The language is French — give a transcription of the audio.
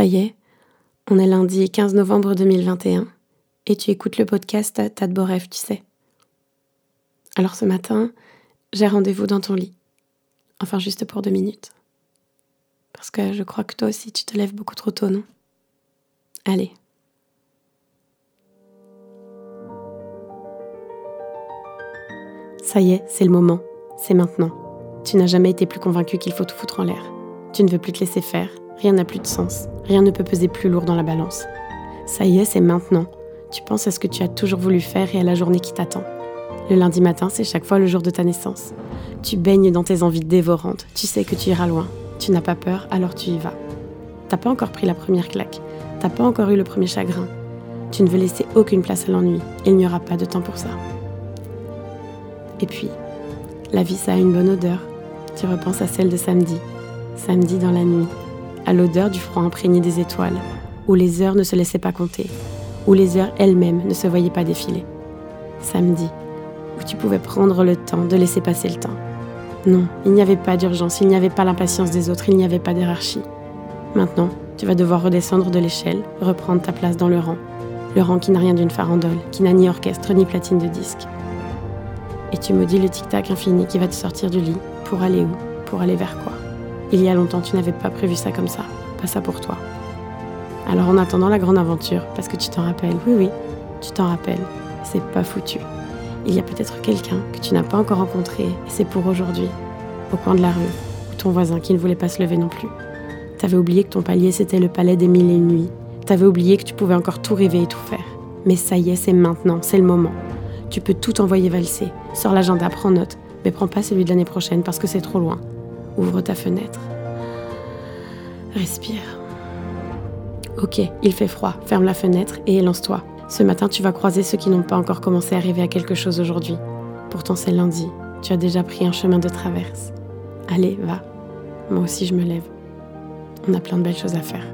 Ça y est, on est lundi 15 novembre 2021 et tu écoutes le podcast T'as de tu sais. Alors ce matin, j'ai rendez-vous dans ton lit. Enfin, juste pour deux minutes. Parce que je crois que toi aussi, tu te lèves beaucoup trop tôt, non? Allez. Ça y est, c'est le moment. C'est maintenant. Tu n'as jamais été plus convaincu qu'il faut tout foutre en l'air. Tu ne veux plus te laisser faire, rien n'a plus de sens, rien ne peut peser plus lourd dans la balance. Ça y est, c'est maintenant. Tu penses à ce que tu as toujours voulu faire et à la journée qui t'attend. Le lundi matin, c'est chaque fois le jour de ta naissance. Tu baignes dans tes envies dévorantes, tu sais que tu iras loin. Tu n'as pas peur, alors tu y vas. T'as pas encore pris la première claque, t'as pas encore eu le premier chagrin. Tu ne veux laisser aucune place à l'ennui, il n'y aura pas de temps pour ça. Et puis, la vie, ça a une bonne odeur. Tu repenses à celle de samedi, samedi dans la nuit, à l'odeur du froid imprégné des étoiles, où les heures ne se laissaient pas compter, où les heures elles-mêmes ne se voyaient pas défiler. Samedi, où tu pouvais prendre le temps de laisser passer le temps. Non, il n'y avait pas d'urgence, il n'y avait pas l'impatience des autres, il n'y avait pas d'hierarchie. Maintenant, tu vas devoir redescendre de l'échelle, reprendre ta place dans le rang. Le rang qui n'a rien d'une farandole, qui n'a ni orchestre ni platine de disque. Et tu maudis le tic-tac infini qui va te sortir du lit. Pour aller où? Pour aller vers quoi? Il y a longtemps, tu n'avais pas prévu ça comme ça, pas ça pour toi. Alors en attendant la grande aventure, parce que tu t'en rappelles, oui oui, tu t'en rappelles, c'est pas foutu. Il y a peut-être quelqu'un que tu n'as pas encore rencontré, et c'est pour aujourd'hui, au coin de la rue, ou ton voisin qui ne voulait pas se lever non plus. T'avais oublié que ton palier c'était le palais des mille et une nuits. T'avais oublié que tu pouvais encore tout rêver et tout faire. Mais ça y est, c'est maintenant, c'est le moment. Tu peux tout envoyer valser. Sors l'agenda, prends note, mais prends pas celui de l'année prochaine parce que c'est trop loin. Ouvre ta fenêtre. Respire. Ok, il fait froid. Ferme la fenêtre et lance-toi. Ce matin, tu vas croiser ceux qui n'ont pas encore commencé à rêver à quelque chose aujourd'hui. Pourtant, c'est lundi. Tu as déjà pris un chemin de traverse. Allez, va. Moi aussi, je me lève. On a plein de belles choses à faire.